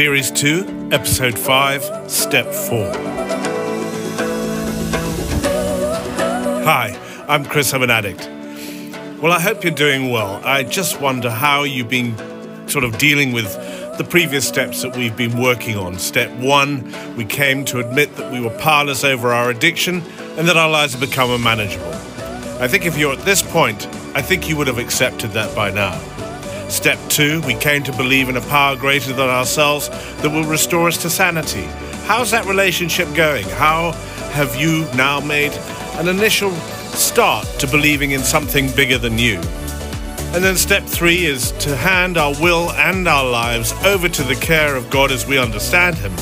Series 2, Episode 5, Step 4. Hi, I'm Chris. I'm an addict. Well, I hope you're doing well. I just wonder how you've been sort of dealing with the previous steps that we've been working on. Step one, we came to admit that we were powerless over our addiction and that our lives had become unmanageable. I think if you're at this point, I think you would have accepted that by now. Step two, we came to believe in a power greater than ourselves that will restore us to sanity. How's that relationship going? How have you now made an initial start to believing in something bigger than you? And then step three is to hand our will and our lives over to the care of God as we understand Him.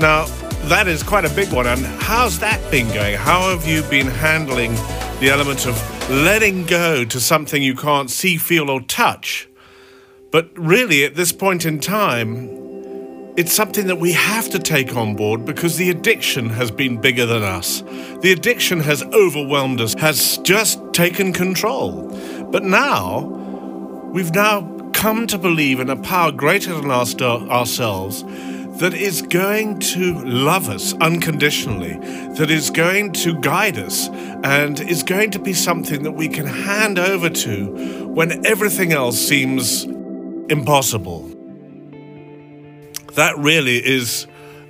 Now, that is quite a big one. And how's that been going? How have you been handling the element of letting go to something you can't see, feel, or touch? But really, at this point in time, it's something that we have to take on board because the addiction has been bigger than us. The addiction has overwhelmed us, has just taken control. But now, we've now come to believe in a power greater than our, ourselves that is going to love us unconditionally, that is going to guide us, and is going to be something that we can hand over to when everything else seems impossible. That really is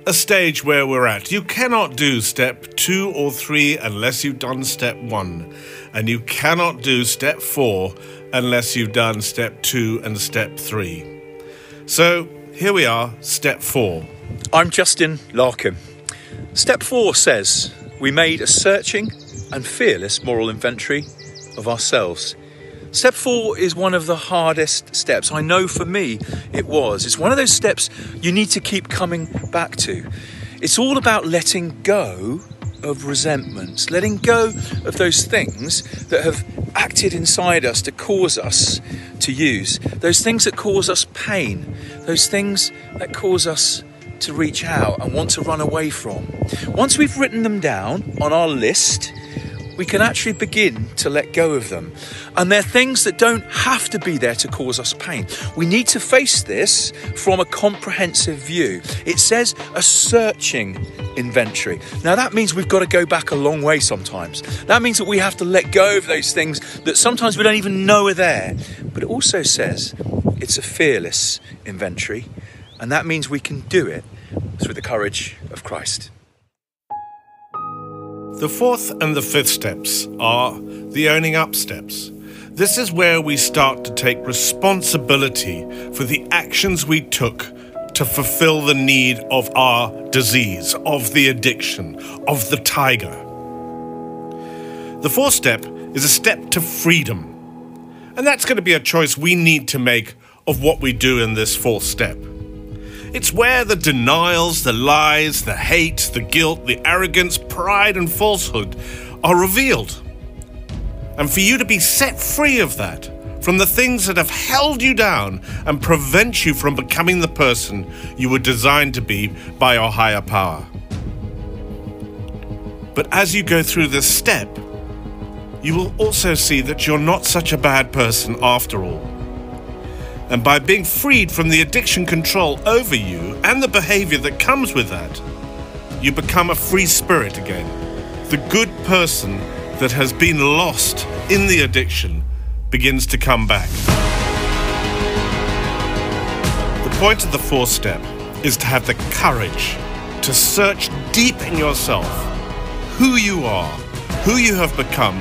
a stage where we're at. You cannot do step two or three unless you've done step one, and you cannot do step four unless you've done step two and step three. So here we are, step four. I'm Justin Larkin. Step four says we made a searching and fearless moral inventory of ourselves Step four is one of the hardest steps. I know for me it was. It's one of those steps you need to keep coming back to. It's all about letting go of resentments, letting go of those things that have acted inside us to cause us to use, those things that cause us pain, those things that cause us to reach out and want to run away from. Once we've written them down on our list, we can actually begin to let go of them. And they're things that don't have to be there to cause us pain. We need to face this from a comprehensive view. It says a searching inventory. Now, that means we've got to go back a long way sometimes. That means that we have to let go of those things that sometimes we don't even know are there. But it also says it's a fearless inventory. And that means we can do it through the courage of Christ. The fourth and the fifth steps are the owning up steps. This is where we start to take responsibility for the actions we took to fulfill the need of our disease, of the addiction, of the tiger. The fourth step is a step to freedom. And that's going to be a choice we need to make of what we do in this fourth step. It's where the denials, the lies, the hate, the guilt, the arrogance, pride, and falsehood are revealed. And for you to be set free of that, from the things that have held you down and prevent you from becoming the person you were designed to be by your higher power. But as you go through this step, you will also see that you're not such a bad person after all. And by being freed from the addiction control over you and the behavior that comes with that, you become a free spirit again. The good person that has been lost in the addiction begins to come back. The point of the fourth step is to have the courage to search deep in yourself who you are, who you have become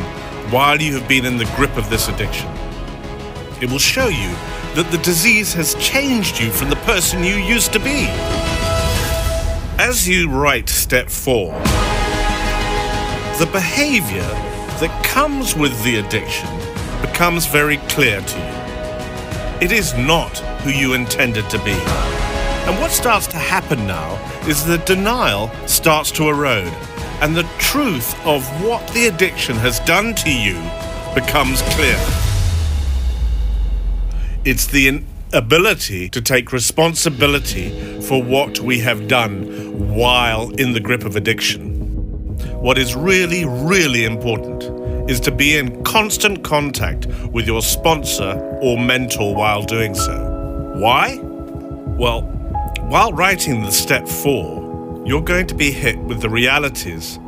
while you have been in the grip of this addiction. It will show you that the disease has changed you from the person you used to be. As you write step four, the behavior that comes with the addiction becomes very clear to you. It is not who you intended to be. And what starts to happen now is the denial starts to erode, and the truth of what the addiction has done to you becomes clear. It's the ability to take responsibility for what we have done while in the grip of addiction. What is really, really important is to be in constant contact with your sponsor or mentor while doing so. Why? Well, while writing the step four, you're going to be hit with the realities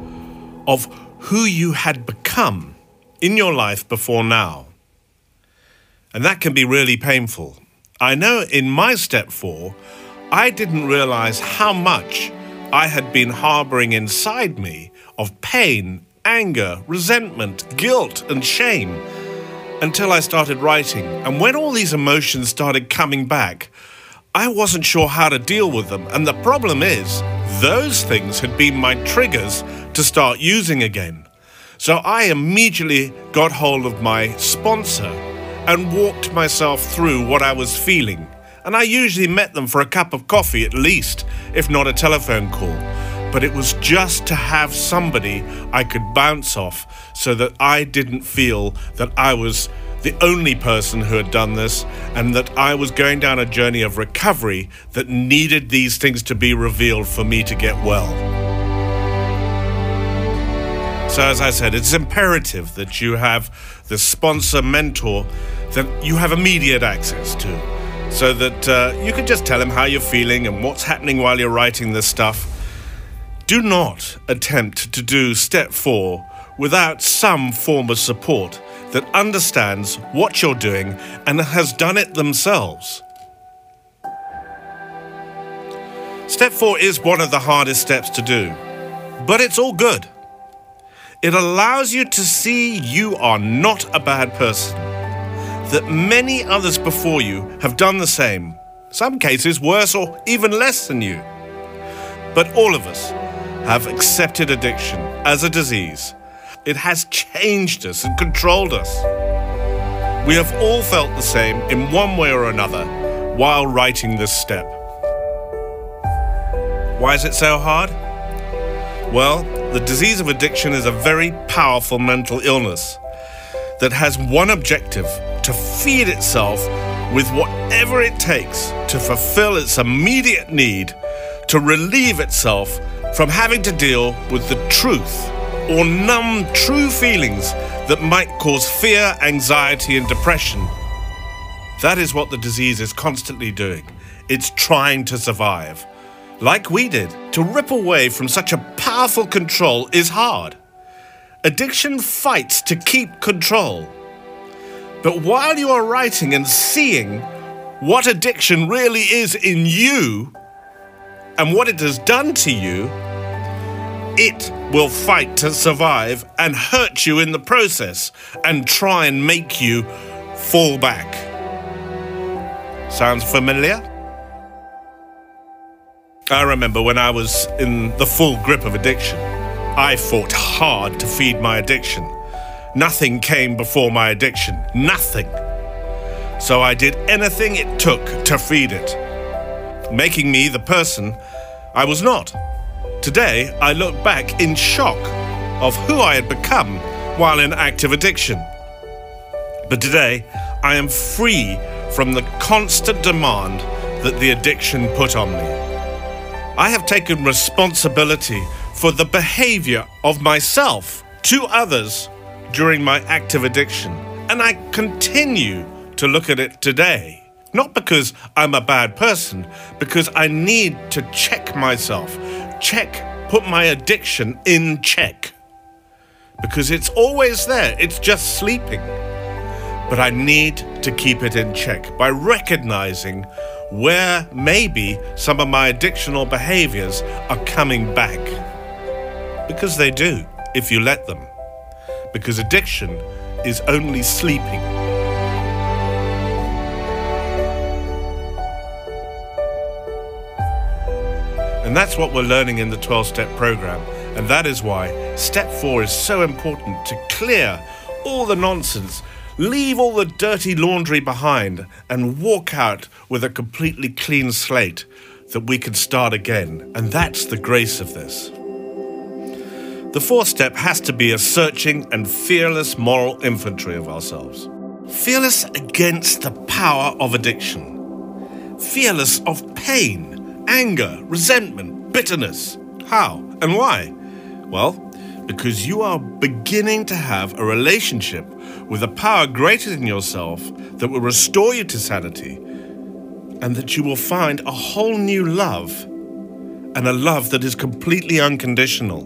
of who you had become in your life before now. And that can be really painful. I know in my step four, I didn't realize how much I had been harboring inside me of pain, anger, resentment, guilt, and shame until I started writing. And when all these emotions started coming back, I wasn't sure how to deal with them. And the problem is, those things had been my triggers to start using again. So I immediately got hold of my sponsor and walked myself through what I was feeling. And I usually met them for a cup of coffee at least, if not a telephone call. But it was just to have somebody I could bounce off so that I didn't feel that I was the only person who had done this, and that I was going down a journey of recovery that needed these things to be revealed for me to get well. So, as I said, it's imperative that you have the sponsor mentor that you have immediate access to, so that uh, you can just tell him how you're feeling and what's happening while you're writing this stuff. Do not attempt to do step four without some form of support that understands what you're doing and has done it themselves. Step four is one of the hardest steps to do, but it's all good. It allows you to see you are not a bad person, that many others before you have done the same, some cases worse or even less than you. But all of us have accepted addiction as a disease it has changed us and controlled us. We have all felt the same in one way or another while writing this step. Why is it so hard? Well, the disease of addiction is a very powerful mental illness that has one objective to feed itself with whatever it takes to fulfill its immediate need to relieve itself from having to deal with the truth or numb true feelings that might cause fear, anxiety, and depression. That is what the disease is constantly doing. It's trying to survive. Like we did, to rip away from such a powerful control is hard. Addiction fights to keep control. But while you are writing and seeing what addiction really is in you and what it has done to you, it will fight to survive and hurt you in the process and try and make you fall back. Sounds familiar? I remember when I was in the full grip of addiction, I fought hard to feed my addiction. Nothing came before my addiction. Nothing. So I did anything it took to feed it, making me the person I was not. Today, I look back in shock of who I had become while in active addiction. But today, I am free from the constant demand that the addiction put on me. I have taken responsibility for the behavior of myself to others during my active addiction, and I continue to look at it today. Not because I'm a bad person, because I need to check myself check, put my addiction in check. Because it's always there, it's just sleeping. But I need to keep it in check by recognizing where maybe some of my addictional behaviors are coming back. Because they do, if you let them. Because addiction is only sleeping. And that's what we're learning in the 12 step program. And that is why step four is so important to clear all the nonsense, leave all the dirty laundry behind, and walk out with a completely clean slate that we can start again. And that's the grace of this. The fourth step has to be a searching and fearless moral inventory of ourselves. Fearless against the power of addiction. Fearless of pain anger, resentment, bitterness. How and why? Well, because you are beginning to have a relationship with a power greater than yourself that will restore you to sanity and that you will find a whole new love and a love that is completely unconditional.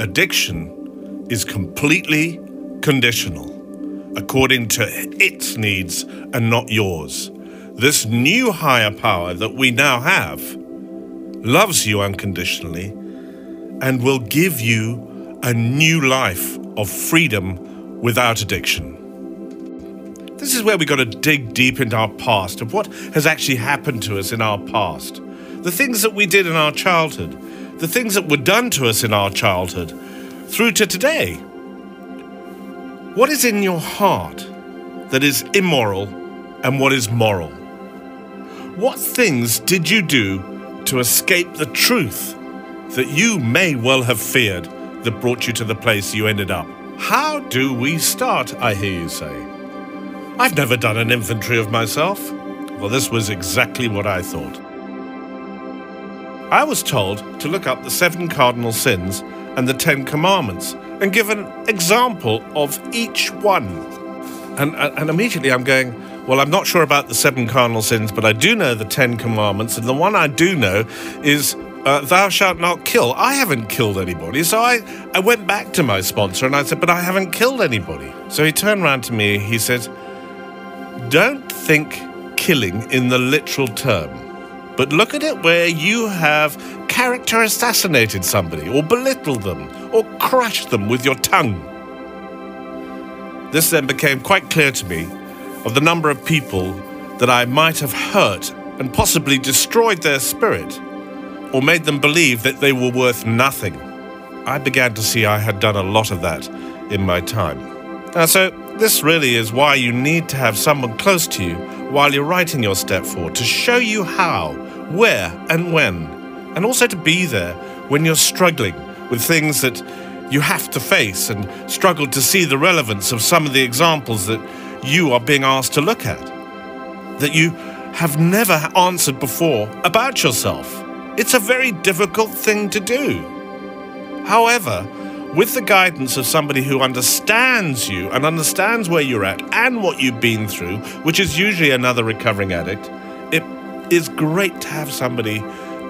Addiction is completely conditional, according to its needs and not yours. This new higher power that we now have loves you unconditionally and will give you a new life of freedom without addiction. This is where we got to dig deep into our past of what has actually happened to us in our past. The things that we did in our childhood, the things that were done to us in our childhood, through to today. What is in your heart that is immoral and what is moral? What things did you do to escape the truth that you may well have feared that brought you to the place you ended up? How do we start, I hear you say? I've never done an inventory of myself. Well, this was exactly what I thought. I was told to look up the seven cardinal sins and the Ten Commandments and give an example of each one. And, uh, and immediately I'm going, well, I'm not sure about the seven cardinal sins, but I do know the Ten Commandments, and the one I do know is uh, thou shalt not kill. I haven't killed anybody. So I, I went back to my sponsor and I said, but I haven't killed anybody. So he turned around to me, he said, don't think killing in the literal term, but look at it where you have character assassinated somebody, or belittled them, or crushed them with your tongue. This then became quite clear to me of the number of people that I might have hurt and possibly destroyed their spirit, or made them believe that they were worth nothing. I began to see I had done a lot of that in my time. So this really is why you need to have someone close to you while you're writing your step four to show you how, where, and when, and also to be there when you're struggling with things that you have to face and struggle to see the relevance of some of the examples that you are being asked to look at, that you have never answered before about yourself. It's a very difficult thing to do. However, with the guidance of somebody who understands you and understands where you're at and what you've been through, which is usually another recovering addict, it is great to have somebody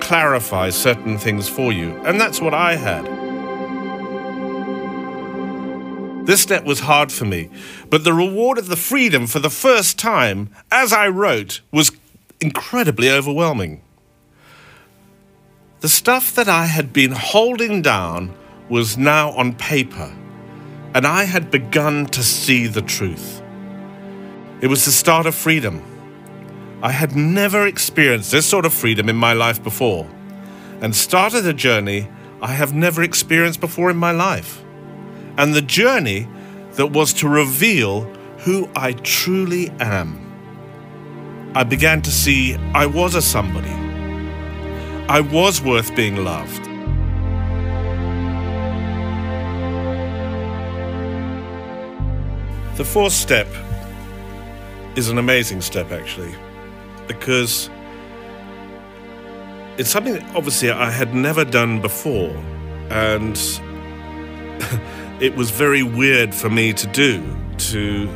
clarify certain things for you. And that's what I had. This step was hard for me, but the reward of the freedom for the first time, as I wrote, was incredibly overwhelming. The stuff that I had been holding down was now on paper, and I had begun to see the truth. It was the start of freedom. I had never experienced this sort of freedom in my life before, and started a journey I have never experienced before in my life. And the journey that was to reveal who I truly am. I began to see I was a somebody. I was worth being loved. The fourth step is an amazing step, actually, because it's something that obviously I had never done before, and it was very weird for me to do to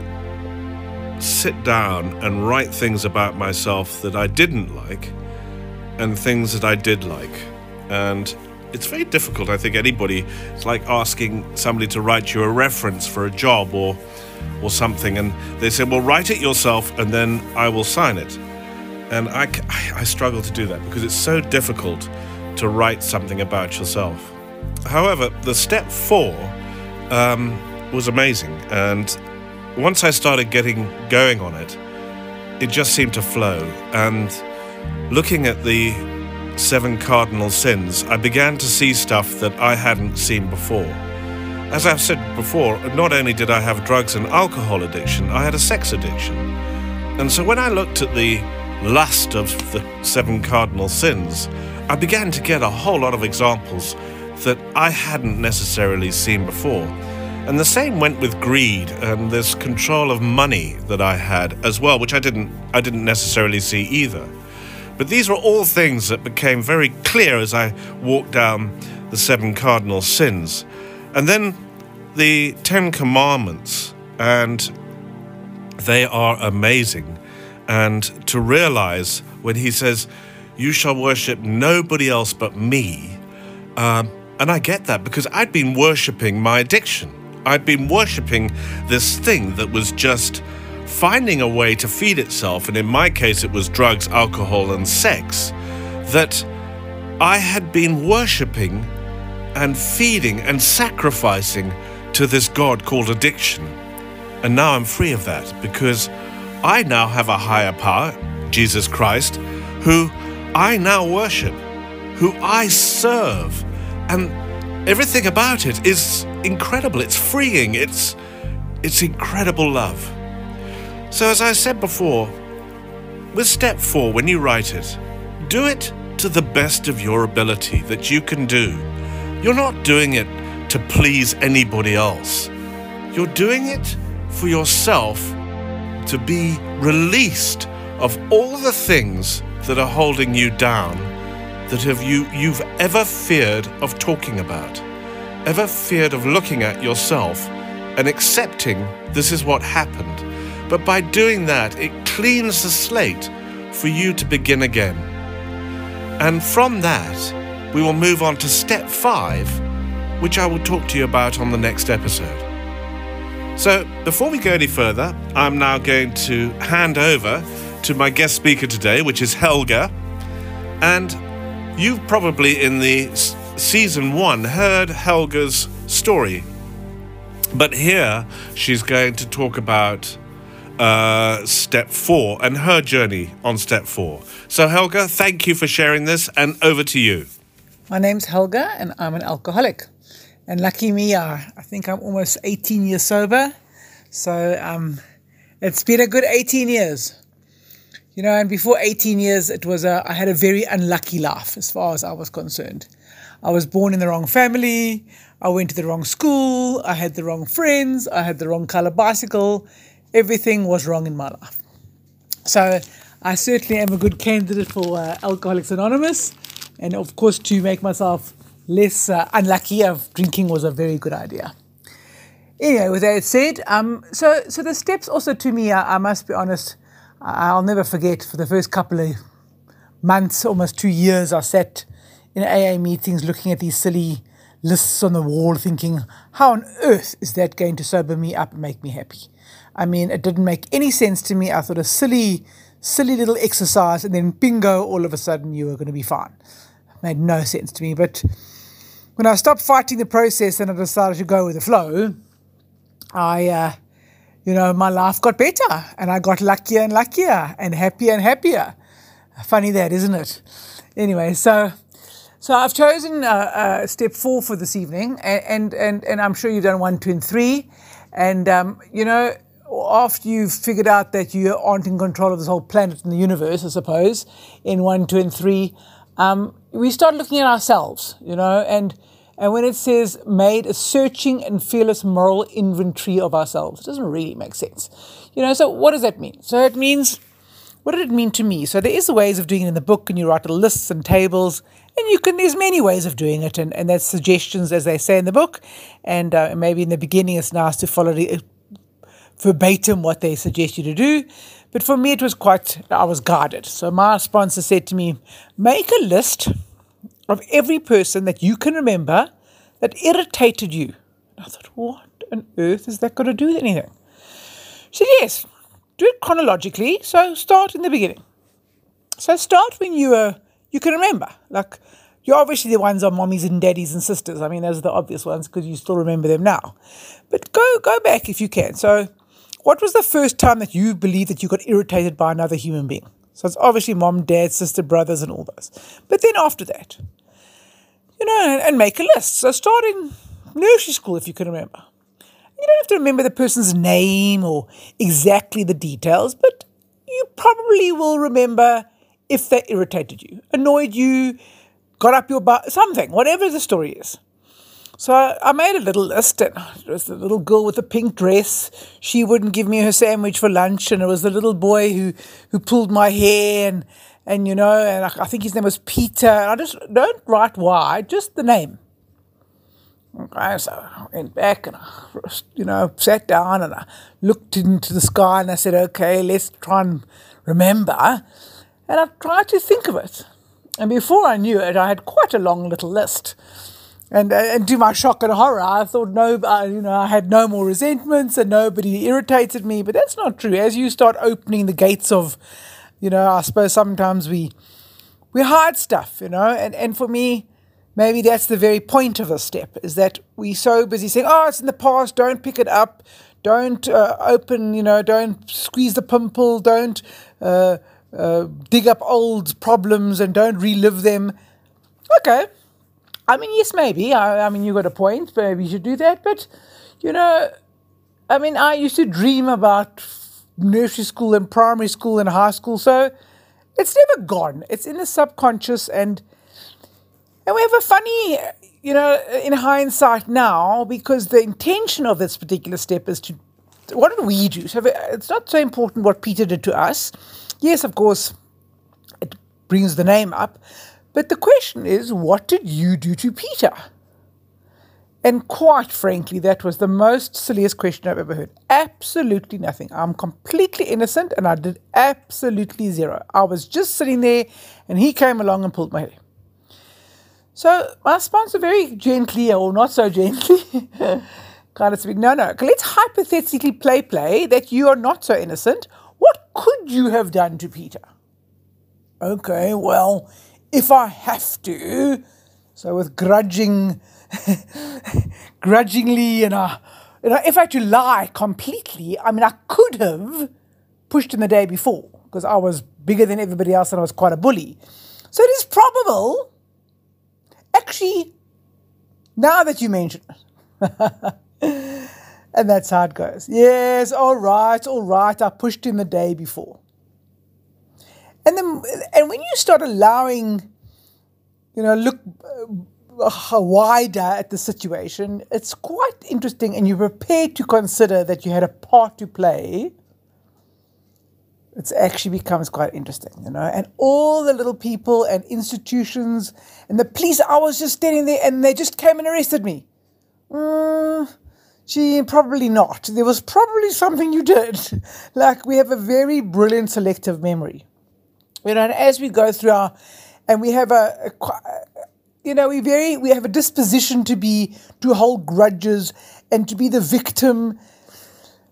sit down and write things about myself that I didn't like and things that I did like. And it's very difficult. I think anybody, it's like asking somebody to write you a reference for a job or or something, and they say, "Well, write it yourself, and then I will sign it." And I, I struggle to do that because it's so difficult to write something about yourself. However, the step four um, was amazing, and once I started getting going on it, it just seemed to flow. And looking at the seven cardinal sins, I began to see stuff that I hadn't seen before. As I've said before, not only did I have drugs and alcohol addiction, I had a sex addiction. And so when I looked at the lust of the seven cardinal sins, I began to get a whole lot of examples that I hadn't necessarily seen before. And the same went with greed and this control of money that I had as well, which I didn't I didn't necessarily see either. But these were all things that became very clear as I walked down the seven cardinal sins. And then the Ten Commandments, and they are amazing. and to realize when he says, You shall worship nobody else but me. Um, and I get that because I'd been worshipping my addiction. I'd been worshipping this thing that was just finding a way to feed itself, and in my case, it was drugs, alcohol, and sex, that I had been worshipping and feeding and sacrificing to this God called addiction. And now I'm free of that because I now have a higher power, Jesus Christ, who I now worship, who I serve. And everything about it is incredible. It's freeing. It's it's incredible love. So as I said before, with step 4 when you write it, do it to the best of your ability that you can do. You're not doing it to please anybody else. You're doing it for yourself to be released of all the things that are holding you down that have you you've ever feared of talking about ever feared of looking at yourself and accepting this is what happened but by doing that it cleans the slate for you to begin again and from that we will move on to step 5 which I will talk to you about on the next episode so, before we go any further, I'm now going to hand over to my guest speaker today, which is Helga. And you've probably in the season one heard Helga's story. But here she's going to talk about uh, step four and her journey on step four. So, Helga, thank you for sharing this, and over to you. My name's Helga, and I'm an alcoholic. And lucky me, I think I'm almost 18 years sober. So um, it's been a good 18 years. You know, and before 18 years, it was a, I had a very unlucky life as far as I was concerned. I was born in the wrong family. I went to the wrong school. I had the wrong friends. I had the wrong color bicycle. Everything was wrong in my life. So I certainly am a good candidate for uh, Alcoholics Anonymous. And of course, to make myself less uh, unlucky of drinking was a very good idea. Anyway, with that said, um, so so the steps also to me, I, I must be honest, I'll never forget. For the first couple of months, almost two years, I sat in AA meetings looking at these silly lists on the wall, thinking, how on earth is that going to sober me up and make me happy? I mean, it didn't make any sense to me. I thought a silly, silly little exercise, and then bingo, all of a sudden you were going to be fine. It made no sense to me, but when I stopped fighting the process and I decided to go with the flow, I, uh, you know, my life got better and I got luckier and luckier and happier and happier. Funny that, isn't it? Anyway, so so I've chosen uh, uh, step four for this evening, and, and and I'm sure you've done one, two, and three, and um, you know. After you've figured out that you aren't in control of this whole planet and the universe, I suppose, in one, two, and three, um, we start looking at ourselves, you know, and and when it says made a searching and fearless moral inventory of ourselves, it doesn't really make sense. You know, so what does that mean? So it means, what did it mean to me? So there is ways of doing it in the book, and you write lists and tables, and you can. There's many ways of doing it, and and there's suggestions as they say in the book, and uh, maybe in the beginning it's nice to follow the, verbatim what they suggest you to do. But for me, it was quite. I was guided. So my sponsor said to me, make a list of every person that you can remember that irritated you. And I thought, what on earth is that got to do with anything? She said, yes, do it chronologically. So start in the beginning. So start when you uh, you can remember. Like you're obviously the ones on mommies and daddies and sisters. I mean, those are the obvious ones because you still remember them now. But go go back if you can. So, what was the first time that you believed that you got irritated by another human being? So it's obviously mom, dad, sister, brothers, and all those. But then after that, you know, and make a list. So start in nursery school if you can remember. You don't have to remember the person's name or exactly the details, but you probably will remember if they irritated you, annoyed you, got up your butt, something, whatever the story is. So I made a little list, and it was the little girl with the pink dress. She wouldn't give me her sandwich for lunch, and it was the little boy who, who pulled my hair, and and you know, and I, I think his name was Peter. I just don't write why, just the name. Okay, so I went back and I, you know, sat down and I looked into the sky and I said, okay, let's try and remember. And I tried to think of it. And before I knew it, I had quite a long little list. And, uh, and to my shock and horror, I thought no, uh, you know, I had no more resentments and nobody irritated me. But that's not true. As you start opening the gates of, you know, I suppose sometimes we we hide stuff, you know. And and for me, maybe that's the very point of the step is that we're so busy saying, oh, it's in the past. Don't pick it up. Don't uh, open, you know. Don't squeeze the pimple. Don't uh, uh, dig up old problems and don't relive them. Okay I mean, yes, maybe. I, I mean, you got a point. Maybe you should do that. But, you know, I mean, I used to dream about nursery school and primary school and high school. So it's never gone. It's in the subconscious. And, and we have a funny, you know, in hindsight now, because the intention of this particular step is to, what did we do? So it's not so important what Peter did to us. Yes, of course, it brings the name up. But the question is, what did you do to Peter? And quite frankly, that was the most silliest question I've ever heard. Absolutely nothing. I'm completely innocent and I did absolutely zero. I was just sitting there and he came along and pulled my hair. So my sponsor very gently, or not so gently, kind of speak, no, no, let's hypothetically play play that you are not so innocent. What could you have done to Peter? Okay, well, if I have to. So with grudging, grudgingly, and uh, you know, if I had to lie completely, I mean, I could have pushed in the day before because I was bigger than everybody else and I was quite a bully. So it is probable, actually, now that you mention it. and that's how it goes. Yes, all right, all right. I pushed in the day before. And then, and when you start allowing, you know, look uh, wider at the situation, it's quite interesting, and you're prepared to consider that you had a part to play. It actually becomes quite interesting, you know. And all the little people and institutions and the police, I was just standing there and they just came and arrested me. Mm, gee, probably not. There was probably something you did. like, we have a very brilliant selective memory. You know, and as we go through our, and we have a, a you know, we very we have a disposition to be to hold grudges and to be the victim.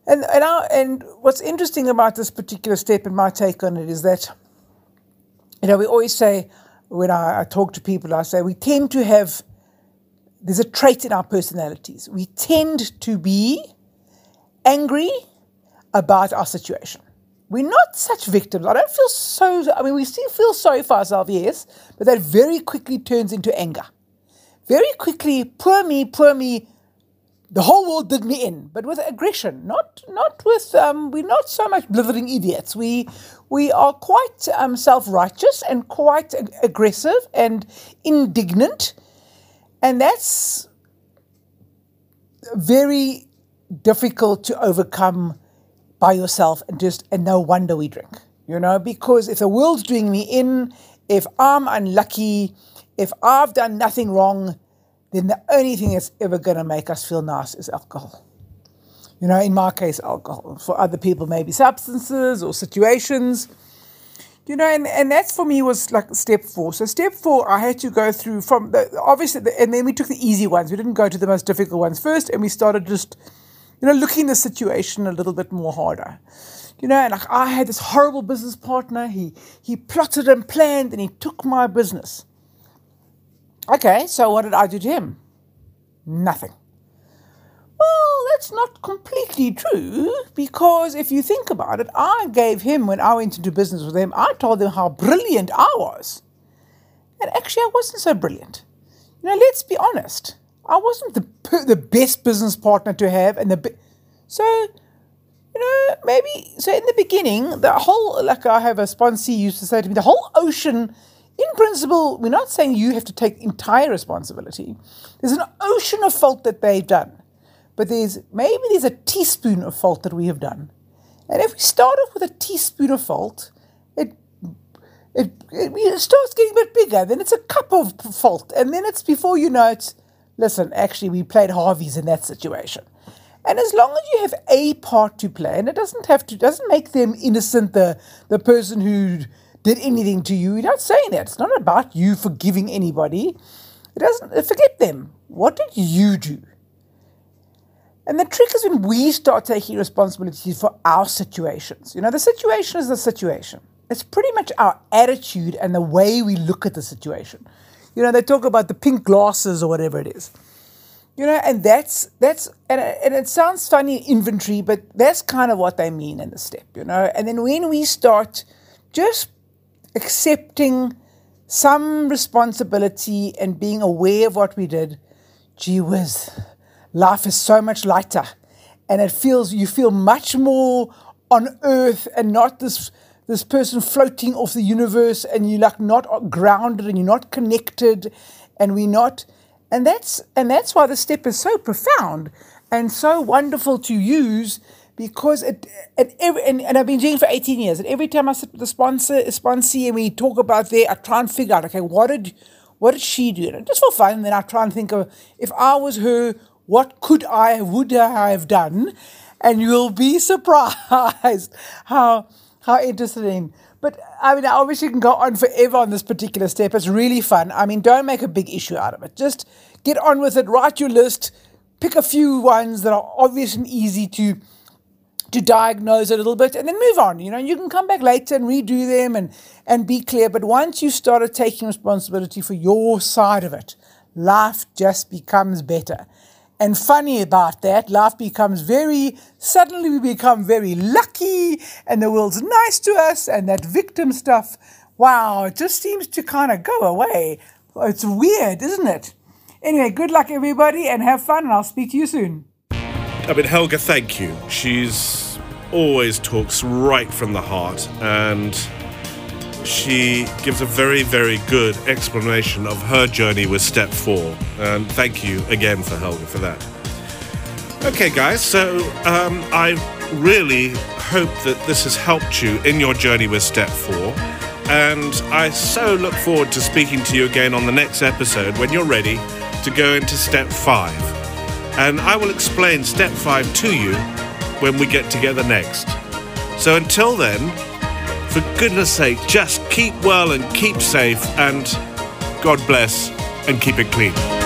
And and our, and what's interesting about this particular step, and my take on it, is that, you know, we always say when I, I talk to people, I say we tend to have. There's a trait in our personalities. We tend to be angry about our situation. We're not such victims. I don't feel so, I mean, we still feel sorry for ourselves, yes, but that very quickly turns into anger. Very quickly, poor me, poor me, the whole world did me in, but with aggression, not not with um, we're not so much blithering idiots. We we are quite um, self righteous and quite ag- aggressive and indignant, and that's very difficult to overcome by yourself and just and no wonder we drink you know? Because if the world's doing me in if i'm unlucky if i've done nothing wrong then the only thing that's ever going to make us feel nice is alcohol. You know in my case alcohol. For other people maybe substances or situations. You know and, and that's for me was like step four. So step four i had to go through from the obviously the, and then we took the easy ones. We didn't go to the most difficult ones first and we started just you know, looking the situation a little bit more harder. You know, and like I had this horrible business partner. He he plotted and planned and he took my business. Okay, so what did I do to him? Nothing. Well, that's not completely true because if you think about it, I gave him, when I went into business with him, I told him how brilliant I was. And actually, I wasn't so brilliant. You know, let's be honest. I wasn't the the best business partner to have, and the so you know maybe so in the beginning the whole like I have a sponsee used to say to me the whole ocean. In principle, we're not saying you have to take entire responsibility. There's an ocean of fault that they've done, but there's maybe there's a teaspoon of fault that we have done. And if we start off with a teaspoon of fault, it it, it, it starts getting a bit bigger. Then it's a cup of fault, and then it's before you know it, listen, actually, we played Harvey's in that situation. And as long as you have a part to play, and it doesn't have to, doesn't make them innocent, the, the person who did anything to you. You're not saying that. It's not about you forgiving anybody. It doesn't, uh, forget them. What did you do? And the trick is when we start taking responsibility for our situations. You know, the situation is the situation. It's pretty much our attitude and the way we look at the situation. You know, they talk about the pink glasses or whatever it is. You know, and that's that's and, and it sounds funny inventory, but that's kind of what they mean in the step, you know. And then when we start just accepting some responsibility and being aware of what we did, gee whiz, life is so much lighter. And it feels you feel much more on earth and not this this person floating off the universe and you're like not grounded and you're not connected and we're not. And that's and that's why the step is so profound and so wonderful to use because it, it every, and, and I've been doing it for 18 years and every time I sit with the sponsor sponsee and we talk about there I try and figure out okay what did what did she do? And just for fun and then I try and think of if I was her what could I would I have done? And you'll be surprised how how interesting. But I mean, I obviously can go on forever on this particular step. It's really fun. I mean, don't make a big issue out of it. Just get on with it, write your list, pick a few ones that are obvious and easy to to diagnose a little bit and then move on. You know, you can come back later and redo them and, and be clear. But once you started taking responsibility for your side of it, life just becomes better. And funny about that, life becomes very, suddenly we become very lucky and the world's nice to us and that victim stuff, wow, it just seems to kind of go away. It's weird, isn't it? Anyway, good luck everybody and have fun and I'll speak to you soon. I mean, Helga, thank you. She's always talks right from the heart and she gives a very, very good explanation of her journey with step four. And thank you again for Helga for that. Okay, guys, so um, I really hope that this has helped you in your journey with step four. And I so look forward to speaking to you again on the next episode when you're ready to go into step five. And I will explain step five to you when we get together next. So until then, for goodness sake, just keep well and keep safe, and God bless and keep it clean.